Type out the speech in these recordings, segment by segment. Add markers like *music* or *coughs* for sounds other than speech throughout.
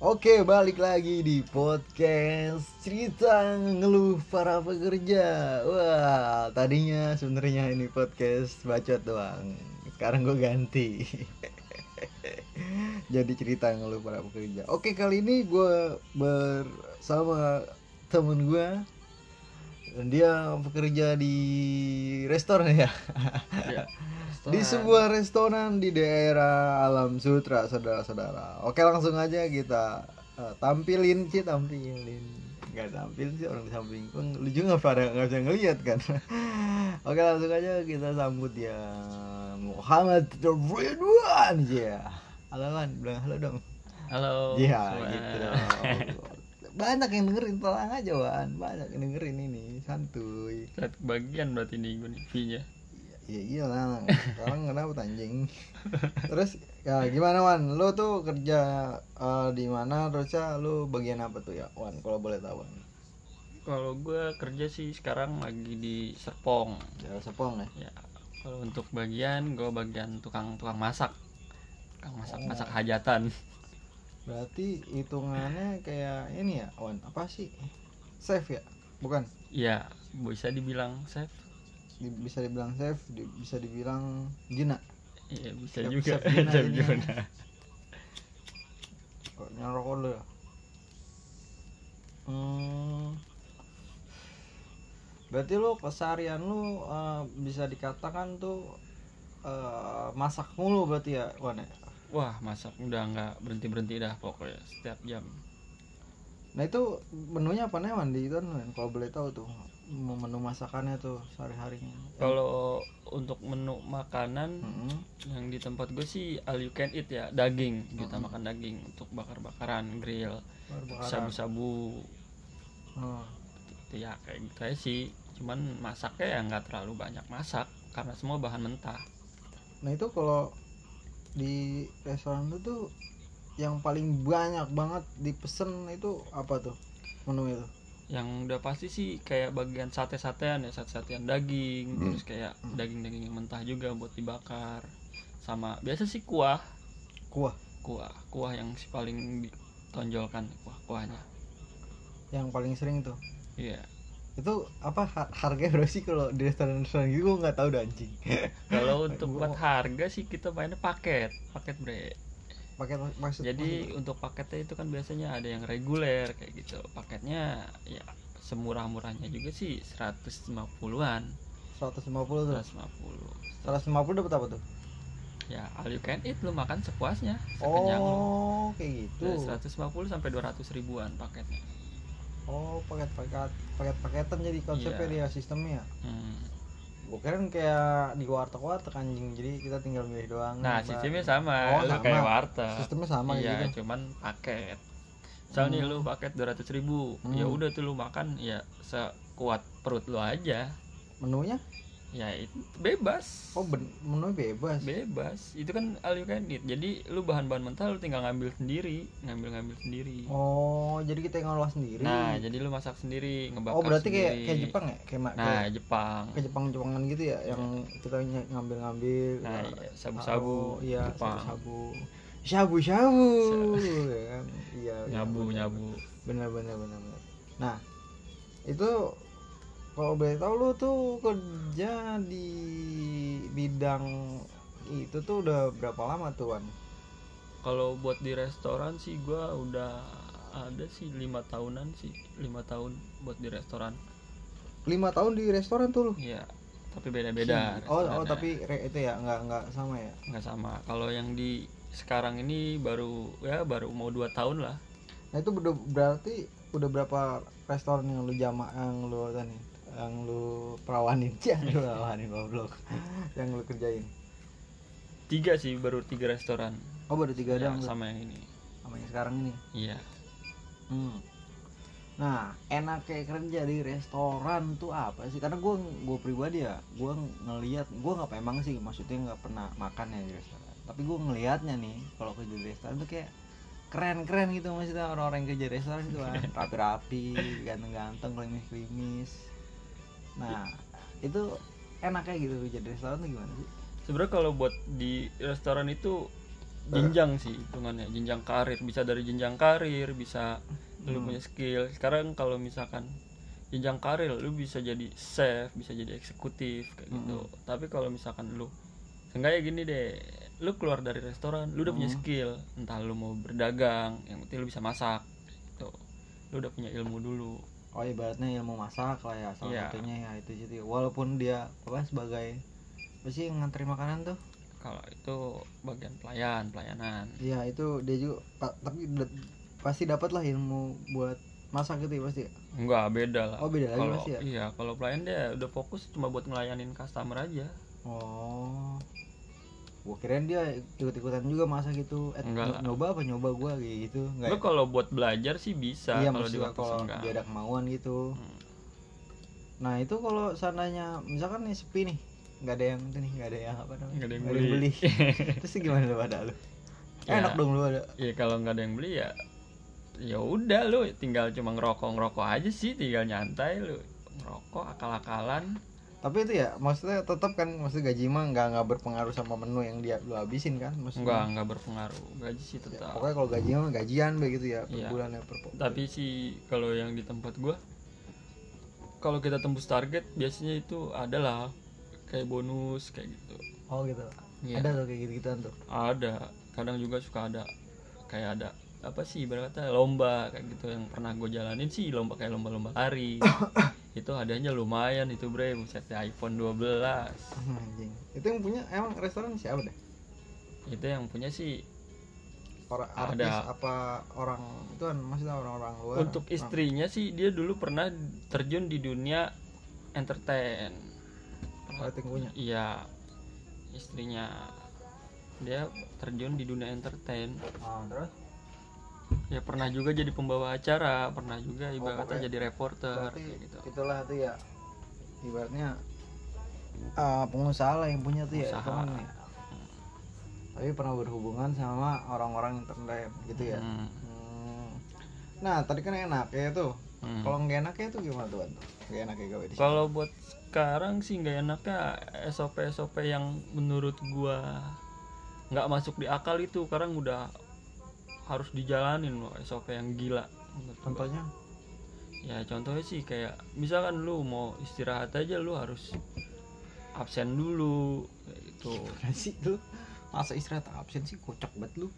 Oke, balik lagi di podcast cerita ngeluh para pekerja. Wah, tadinya sebenarnya ini podcast bacot doang. Sekarang gue ganti. *laughs* Jadi cerita ngeluh para pekerja. Oke, kali ini gue bersama temen gue dia bekerja di restoran ya. Ya, di sebuah restoran di daerah Alam Sutra, saudara-saudara. Oke, langsung aja kita eh, tampilin sih, tampilin. Gak tampil sih orang di samping. Kan Lu juga nggak pada nggak bisa ngeliat kan. *laughs* Oke, langsung aja kita sambut ya Muhammad Ridwan ya. Halo Wan, bilang halo dong. Halo. Iya, gitu dong. *laughs* Banyak yang dengerin, tenang aja Wan. Banyak yang dengerin ini, santuy. Satu bagian berarti nih gue nih fee-nya. Iya iya lah, sekarang kenapa anjing? Terus ya gimana Wan? Lu tuh kerja eh, di mana? Terusnya lu bagian apa tuh ya Wan? Kalau boleh tahu Wan? Kalau gue kerja sih sekarang lagi di Serpong. Daerah Sepong ya. Ya, kalau untuk bagian gue bagian tukang tukang masak. Tukang masak Oh. masak hajatan. Berarti hitungannya kayak ini ya Wan? Apa sih? Chef ya? Bukan? Iya, bisa dibilang. Di- bisa dibilang di- bisa dibilang Gina. Iya, bisa Chef- juga. jadinya. Gina. *laughs* Kok ngerokok lu ya? Hmm. Berarti lu keseharian lu eh, bisa dikatakan tuh eh, masak mulu berarti ya, Wan ya? Wah, masak udah nggak berhenti berhenti dah pokoknya setiap jam. Nah itu menunya apa nih Wan di itu kalau boleh tahu tuh menu masakannya tuh sehari-harinya. Kalau untuk menu makanan Mm-mm. yang di tempat gue sih all you can eat ya daging kita Mm-mm. makan daging untuk bakar-bakaran grill Baru-bakaran. sabu-sabu Oh. gitu ya kayak gitu aja sih cuman masaknya ya nggak terlalu banyak masak karena semua bahan mentah Nah itu kalau di restoran itu tuh yang paling banyak banget dipesen itu apa tuh menu itu? yang udah pasti sih kayak bagian sate-satean ya sate-satean daging Hmm. terus kayak Hmm. daging-daging yang mentah juga buat dibakar sama biasa sih kuah Kuah kuah kuah yang si paling ditonjolkan kuah kuahnya yang paling sering tuh. iya itu apa ha- harganya berapa sih kalau di restoran-restoran gitu gue nggak tahu dah anjing *laughs* kalau untuk buat harga sih kita mainnya paket paket bre paket maksud Jadi untuk paketnya itu kan biasanya ada yang reguler kayak gitu. Paketnya ya semurah-murahnya juga sih 150-an. 150 tuh 150. 150 dapat apa tuh Ya, all you can eat lu makan sepuasnya, sekenyang oh kayak gitu Dari 150 sampai 200 ribuan paketnya. Oh paket paket paket paketan jadi konsepnya Iya. dia sistemnya Hmm. gue kira kayak di warteg warteg anjing jadi kita tinggal milih doang Nah, Mbak. sistemnya sama, Oh, lu sama. kayak warteg. sistemnya sama iya, gitu cuman paket. Misalnya nih Hmm. lu paket 200 ribu, Hmm. ya udah tuh lu makan ya sekuat perut lu aja. menunya Ya itu bebas. oh ben menu bebas? Bebas. Itu kan all you can eat jadi lu bahan-bahan mentah lu tinggal ngambil sendiri. Ngambil-ngambil sendiri. Oh jadi kita yang ngolah sendiri? Nah jadi lu masak sendiri ngebakar oh berarti kayak sendiri. kayak Jepang ya? Kayak nah kayak, Jepang. kayak Jepang Jepangan gitu ya yang kita ny- ngambil-ngambil. Nah eh, iya, sabu-sabu Oh, iya Jepang. sabu sabu shabu ya kan? Iya iya, nyabu nyabu. benar benar benar benar. nah itu kalau boleh tahu lu tuh kerja di bidang itu tuh udah berapa lama tuh Wan? kalau buat di restoran sih gua udah ada sih lima tahunan sih. Lima tahun buat di restoran. Lima tahun di restoran tuh lu? Iya tapi beda-beda oh oh restorannya. tapi re- itu ya nggak nggak sama ya? Nggak sama. Kalau yang di sekarang ini baru ya baru mau dua tahun lah. Nah itu berarti udah berapa restoran yang lu jama yang lu tadi yang lu perawanin. *laughs* Ya lu perawanin goblok. Yang lu kerjain. Tiga sih baru tiga restoran. Oh baru tiga Ya, doang tuh, sama yang ini. Sama yang sekarang ini? Iya. Hmm. Nah, enak kayak kerja di restoran tuh apa sih? Karena gue gue pribadi ya, gue ngelihat, gue nggak emang sih, maksudnya nggak pernah makan ya di restoran. Tapi gue ngelihatnya nih, kalau kerja di restoran tuh kayak keren-keren gitu maksudnya orang-orang yang kerja di restoran itu kan. *laughs* Rapi-rapi, ganteng-ganteng, klimis-klimis. Nah, itu enaknya gitu kerja di restoran tuh gimana sih? sebenarnya kalau buat di restoran itu jenjang sih hitungannya jenjang karir bisa dari jenjang karir bisa lu Hmm. punya skill sekarang kalau misalkan jenjang karir lu bisa jadi chef bisa jadi eksekutif kayak gitu Hmm. tapi kalau misalkan lu seenggaknya gini deh lu keluar dari restoran lu udah punya Hmm. skill entah lu mau berdagang yang penting lu bisa masak gitu lu udah punya ilmu dulu oh ibaratnya ilmu masak lah ya salah Iya. satunya ya itu jadi walaupun dia apa sebagai apa sih yang ngantri makanan tuh? Kalau itu bagian pelayan pelayanan. Iya itu dia juga tapi pasti dapat lah ilmu buat masak gitu ya pasti enggak beda lah. Oh, beda lagi kalau pasti ya? iya kalau pelayan dia udah fokus cuma buat ngelayanin customer aja. Oh gua kirain dia ikut-ikutan juga masak gitu. Eh, Enggak nyoba apa nyoba gua kayak gitu enggak lu ya? kalau buat belajar sih bisa iya kalau di waktu kalau dia ada kemauan gitu. Hmm. nah itu kalau seandainya misalkan nih sepi nih nggak ada yang itu nih nggak ada yang apa namanya Nggak ada yang nggak beli. *laughs* terus gimana lu ada lu? Ya. enak dong lu ada. Ya kalau nggak ada yang beli ya ya udah lu tinggal cuma ngerokok ngerokok aja sih tinggal nyantai lu. Ngerokok akal-akalan tapi itu ya maksudnya tetap kan maksudnya gaji mah nggak nggak berpengaruh sama menu yang dia lu habisin kan maksudnya. Enggak enggak berpengaruh. Gaji sih Ya, tetap. pokoknya kalau gaji mah gajian begitu ya per Iya. bulan ya per tapi sih kalau yang di tempat gua kalau kita tembus target biasanya itu adalah kayak bonus kayak gitu. Oh gitu. Iya. ada tuh kayak gitu gituan tuh? Ada. Kadang juga suka ada kayak ada apa sih ibarat kata lomba kayak gitu yang pernah gue jalanin sih lomba kayak lomba-lomba lari *coughs* itu adanya lumayan itu bre buset iPhone 12 anjing. Itu yang punya emang restoran siapa deh? Itu yang punya sih orang Ada. apa orang itu kan maksudnya orang-orang luar. Untuk Orang- istrinya sih dia dulu pernah terjun di dunia entertain. Punya? Iya. Istrinya dia terjun di dunia entertain. Ah, terus ya pernah juga jadi pembawa acara pernah juga ibaratnya pokoknya- jadi reporter gitu itulah tuh ya ibaratnya ah, pengusaha lah yang punya tuh ya Usaha. itu kan ya. tapi pernah berhubungan sama orang-orang internet gitu ya Hmm, Hmm. nah tadi kan enak ya tuh hmm. kalau nggak enaknya tuh gimana tuh nggak enaknya gawe di sini Kalau buat sekarang sih nggak enaknya SOP SOP yang menurut gua nggak masuk di akal itu sekarang udah harus dijalanin loh SOP yang gila. contohnya Ya contohnya sih kayak misalkan lu mau istirahat aja lu harus absen dulu. Gimana sih lu masa istirahat absen sih kocak banget lu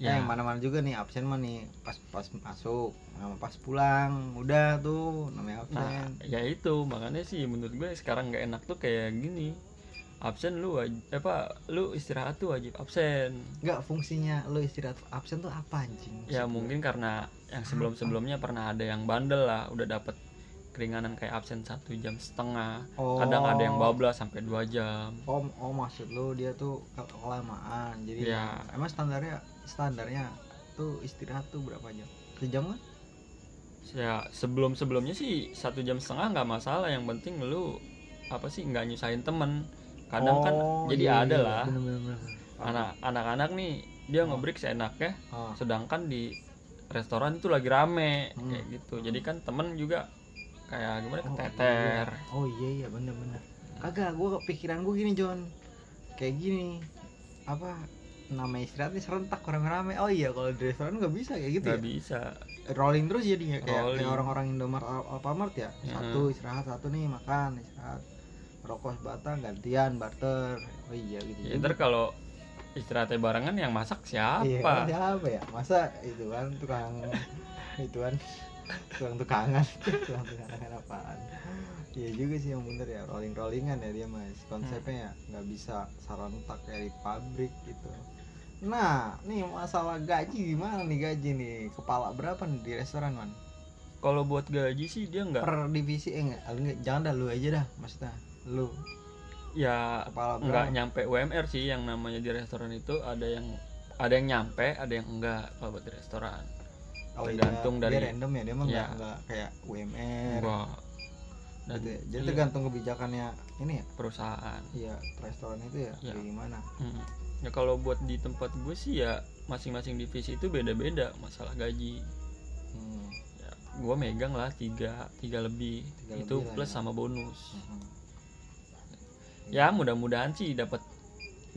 Ya. ya yang mana-mana juga nih absen mah nih pas pas masuk sama pas pulang udah tuh namanya Nah, absen ya itu makanya sih menurut gue sekarang nggak enak tuh kayak gini. Absen lu wajib apa lu istirahat tuh wajib absen. nggak fungsinya lu istirahat absen tuh apa anjing? Ya mungkin karena yang sebelum sebelumnya pernah ada yang bandel lah udah dapet keringanan kayak absen satu jam setengah. Oh, kadang ada yang bablas sampai dua jam. Oh, oh maksud lu dia tuh ke- kelamaan jadi Ya. emang standarnya standarnya tuh istirahat tuh berapa jam? Sejam kan? Ya sebelum sebelumnya sih satu jam setengah nggak masalah yang penting lu apa sih nggak nyusahin temen kadang kan Oh, jadi iya, ada iya, lah bener, bener, bener. anak anak-anak nih dia Oh. ngebreak seenaknya Ah. sedangkan di restoran itu lagi rame Hmm. kayak gitu jadi kan temen juga kayak gimana Oh, keteter iya. Oh iya iya bener bener. Kagak, gua kepikiran gua gini John. Kayak gini. Apa namanya istirahat nih serentak rame-rame. Oh iya kalau di restoran nggak bisa kayak gitu nggak ya. bisa Rolling terus jadinya kayak, Rolling. kayak orang-orang Indomaret Al- Alfamart ya. Ya. Satu istirahat, satu nih makan, istirahat. Rokok sebatang gantian barter. Oh iya gitu. Ya, ntar kalau istirahatnya barengan yang masak siapa? Iya, kan siapa ya? Masa itu kan tukang *laughs* itu kan tukang tukangan, *laughs* tukang tukangan apaan? Iya juga sih yang bener ya rolling rollingan ya dia mas konsepnya ya nggak bisa sarontak kayak di pabrik gitu. Nah, nih masalah gaji gimana nih gaji nih? Kepala berapa nih di restoran man? Kalau buat gaji sih dia nggak Per divisi eh enggak, enggak jangan dah lu aja dah maksudnya. Lu ya kepala nggak nyampe UMR sih yang namanya di restoran itu ada yang ada yang nyampe, ada yang enggak kalau buat di restoran. Oh, iya, tergantung dia dari- random ya, dia mah Iya. nggak kayak UMR. Enggak. Dan Gitu ya. Jadi iya, tergantung kebijakannya ini ya. perusahaan. Iya, restoran itu ya, Iya. kayak gimana? Mm. Ya kalau buat di tempat gue sih ya masing-masing divisi itu beda-beda masalah gaji. Hmm. Ya, gue megang lah tiga tiga lebih Tiga itu lebih lah plus ya. sama bonus. Mhm. Ya mudah-mudahan sih dapat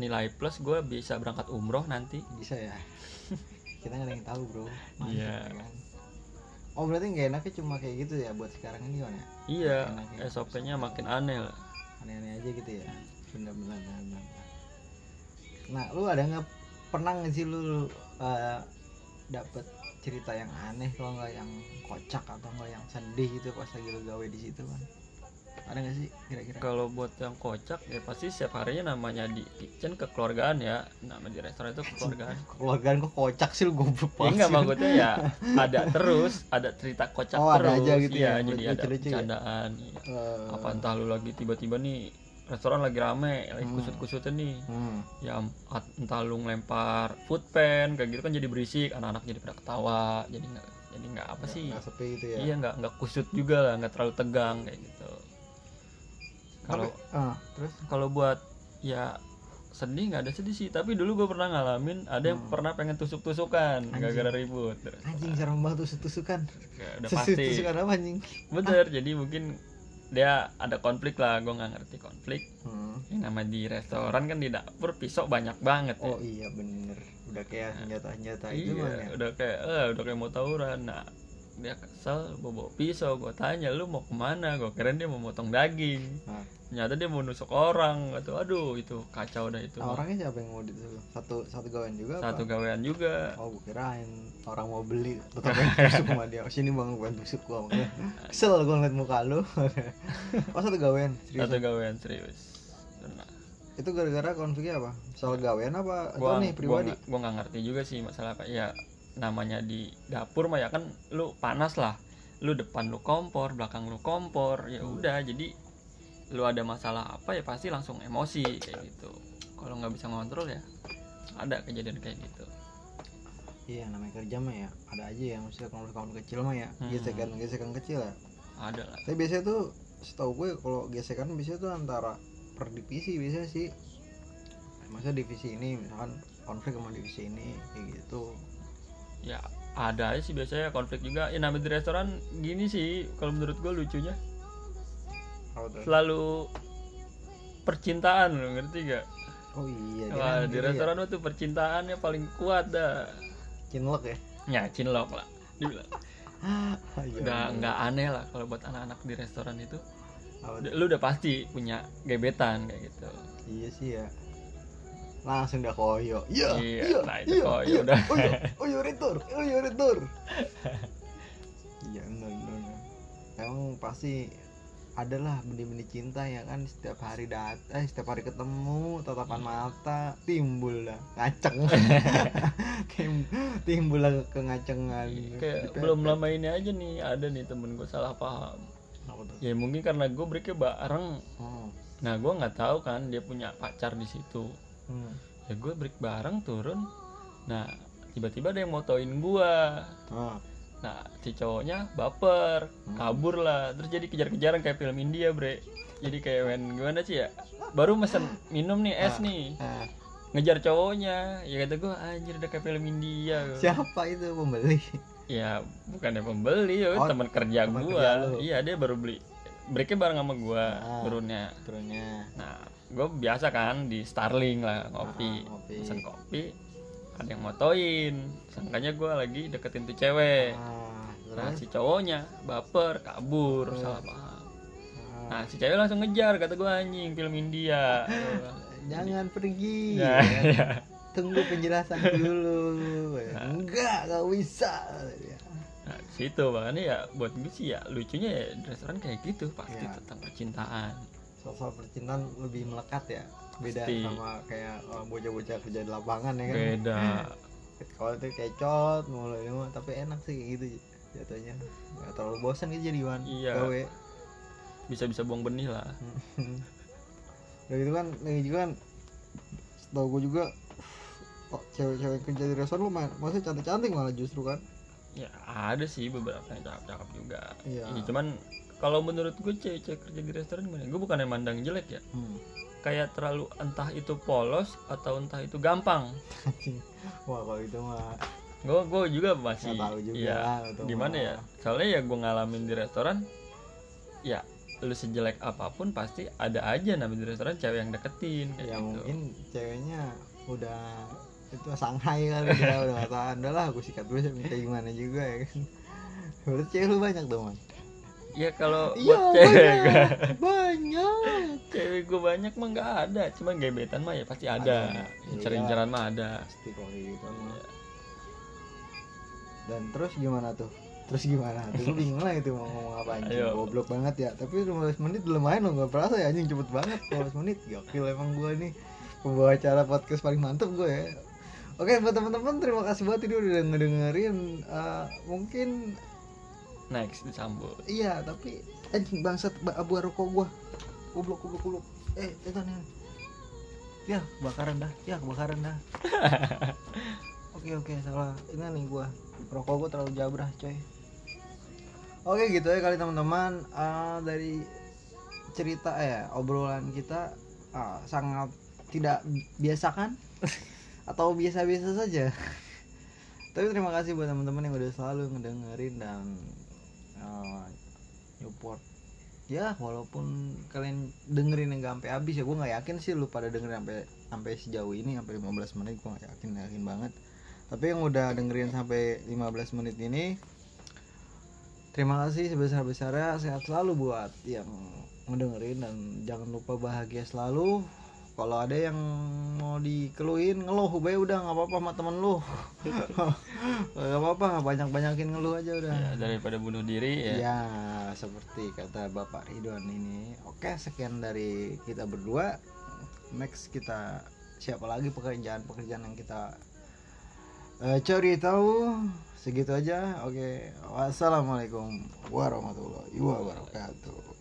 nilai plus gue bisa berangkat umroh nanti. Bisa ya? *laughs* Kita nggak ada yang tahu bro. Iya. ya kan? oh berarti nggak enaknya cuma kayak gitu ya buat sekarang ini kan ya? Iya. SOP-nya makin aneh lah aneh-aneh aja gitu ya? Benar-benar benar nah lu ada nggak pernah nggak sih lu eh, dapet cerita yang aneh kalau nggak yang kocak atau nggak yang sedih gitu pas lagi lu gawe di situ kan ada nggak sih kira-kira? Kalau buat yang kocak ya pasti setiap harinya namanya di kitchen kekeluargaan ya. Nama di restoran itu kekeluargaan. *laughs* Keluargaan kok kocak sih lu goblok ya enggak maksudnya ya *laughs* ada terus ada cerita kocak Oh, ada terus. aja gitu ya, Iya, jadi ada lucu-lucu ya? bercandaan. Iya. Eh, apa entah lu lagi tiba-tiba nih restoran lagi rame lagi Hmm. kusut-kusutnya nih. Hmm. ya entah lu ngelempar food pan kayak gitu kan jadi berisik anak-anak jadi pada ketawa jadi nggak jadi nggak apa Nggak- sih. nggak sepi gitu ya. Iya nggak nggak kusut juga lah nggak terlalu tegang kayak gitu kalau ah, terus? kalau buat ya sedih nggak ada sedih sih. Tapi dulu gue pernah ngalamin ada yang Hmm. pernah pengen tusuk-tusukan Anjing. gara-gara ribut anjing serem banget tusuk-tusukan. Ya, udah pasti. tusuk-tusukan apa anjing? Bener jadi mungkin dia ada konflik lah gue nggak ngerti konflik. Hmm. yang nama di restoran kan di dapur pisau banyak banget ya. Oh iya bener. Udah kayak senjata-senjata itu iya ya. udah kayak eh, udah kayak mau tawuran. Nah dia kesel bawa bawa pisau gue tanya lu mau ke mana? Gue kira dia mau motong daging. Nah. ternyata dia mau nusuk orang atau aduh itu kacau dah itu. Nah, orangnya siapa yang mau ditusuk satu satu gawain juga satu apa? gawean juga. Oh gue kirain orang mau beli tetap yang tusuk sama dia. Sini bang gue gua. Makanya kesel gue ngeliat muka lu. *laughs* Oh satu gawean serius satu gawean serius. Itu gara-gara konfliknya apa? Soal gawean apa? Gua atau nih pribadi? gua nggak ngerti juga sih masalah apa. Ya namanya di dapur mah ya kan lu panas lah. Lu depan lu kompor belakang lu kompor ya Hmm. udah. Jadi lu ada masalah apa ya pasti langsung emosi kayak gitu. Kalau nggak bisa ngontrol ya ada kejadian kayak gitu. Iya namanya kerja mah ya ada aja ya. Maksudnya konflik-konflik kecil mah ya Hmm. gesekan gesekan kecil ya. Ada lah. Tapi biasanya tuh setahu gue kalau gesekan biasanya tuh antara per divisi biasanya sih. Maksudnya divisi ini misalkan konflik sama divisi ini kayak gitu ya ada aja sih biasanya konflik juga. Ya namanya di restoran gini sih kalau menurut gue lucunya. Selalu percintaan lo ngerti gak oh iya Wah, kan di gitu ya, restoran tuh percintaannya paling kuat dah. Cinlok ya? Ya cinlok lah. Dibilang. Iya, udah bener. nggak aneh lah kalau buat anak-anak di restoran itu. Apa lu udah pasti punya gebetan kayak gitu. Iya sih ya langsung dah koyo. Iya Iya, iya nah itu iya, koyo iya. udah. oh iya. Oh iya retur. Oh iya retur. *laughs* Iya benar benar emang pasti adalah benih-benih cinta ya kan? Setiap hari dat eh setiap hari ketemu tatapan Iya. mata timbul lah. Ngaceng. *laughs* *laughs* Tim- timbul lah kengacengan kayak belum lama ini aja nih ada nih temen gue salah paham. Ya mungkin karena gue breaknya bareng. Oh. nah gue nggak tahu kan dia punya pacar di situ Hmm. ya gue break bareng turun nah tiba-tiba ada yang motoin gue Oh. nah si cowoknya baper Hmm. kabur lah terus jadi kejar-kejaran kayak film India bre jadi kayak men gimana sih ya baru mesen minum nih es Ah. nih Ah, ngejar cowoknya ya kata gue anjir udah kayak film India siapa itu pembeli ya bukannya pembeli ya Oh, teman kerja gua lu. iya dia baru beli breaknya bareng sama gua Ah. turunnya turunnya nah gue biasa kan di Starling lah ngopi Ah, ngopi. pesen kopi ada yang motoin sangkanya gua lagi deketin tuh cewek Ah, nah si cowoknya baper kabur Oh. salah paham Ah. nah si cewek langsung ngejar kata gua anjing film India *laughs* jangan pergi Nah, ya. iya. tunggu penjelasan *laughs* dulu enggak gak bisa nah di situ makanya ya buat gue sih ya lucunya ya restoran kayak gitu pasti Iya. tentang percintaan soal, percintaan lebih melekat ya? Beda Pasti. sama kayak bocah-bocah kerja di lapangan ya kan? Beda. *laughs* Kalau itu kecot mulu ini mah tapi enak sih kayak gitu jatuhnya. Nggak terlalu bosan gitu jadi Wan Iya. gawe. Bisa-bisa buang benih lah. Udah *laughs* gitu kan lagi juga kan. Tau gue juga oh, cewek-cewek kerja di restoran lu mah maksudnya cantik-cantik malah justru kan? Ya ada sih beberapa yang cakep-cakep juga. Iya. Ya, cuman kalau menurut gue cewek-cewek kerja di restoran gimana gue bukannya mandang jelek ya? Hmm. kayak terlalu entah itu polos atau entah itu gampang. *laughs* Wah kalau itu mah gue gue juga masih nggak tahu juga ya itu gimana mah. ya? Soalnya ya gue ngalamin di restoran ya lu sejelek apa pun pasti ada aja namanya di restoran cewek yang deketin kayak ya gitu. mungkin ceweknya udah itu Shanghai kali dia udah tahan. Udah lah aku sikat dulu minta gimana juga ya kan. Berarti cewek lu banyak dong man ya kalau iya buat cewek banyak banyak. Cewek gue banyak mah nggak ada cuman gebetan mah ya pasti ada, Ada. incer-inceran mah ada. Pasti kayak gitu mah. dan terus gimana tuh? Terus gimana? Tuh gue bingung lah itu mau ngomong apa anjing. Ayo. goblok banget ya. Tapi 15 menit lumayan loh gak perasa ya anjing cepet banget 15 menit. Gokil emang gue nih. Pembawa acara podcast paling mantep gue ya. Oke buat teman-teman terima kasih banget ini udah ngedengerin Eh, mungkin next disambut. Iya tapi anjing bangsat ba- abu rokok gua. Goblok goblok goblok. Eh itu nih ya kebakaran dah. Ya kebakaran dah. *laughs* Oke oke salah. Ini nih gua. Rokok gua terlalu jabrah coy. Oke gitu ya kali teman-teman. Ah, dari cerita ya obrolan kita ah, sangat tidak biasa kan? *laughs* Atau biasa-biasa saja. Tapi terima kasih buat teman-teman yang udah selalu ngedengerin dan uh, support ya walaupun kalian dengerin yang sampai habis ya gue nggak yakin sih lu pada dengerin sampai sampai sejauh ini sampai 15 menit gue nggak yakin yakin banget. Tapi yang udah dengerin sampai 15 menit ini terima kasih sebesar besarnya sehat selalu buat yang ngedengerin dan jangan lupa bahagia selalu kalau ada yang mau dikeluhin ngeluh bae udah nggak apa-apa sama temen lu *laughs* nggak apa-apa banyak banyakin ngeluh aja udah ya, daripada bunuh diri ya Ya, seperti kata Bapak Ridwan ini. Oke, sekian dari kita berdua. Next kita siapa lagi pekerjaan-pekerjaan yang kita eh, cari tahu. Segitu aja. Oke. Wassalamualaikum warahmatullahi wabarakatuh.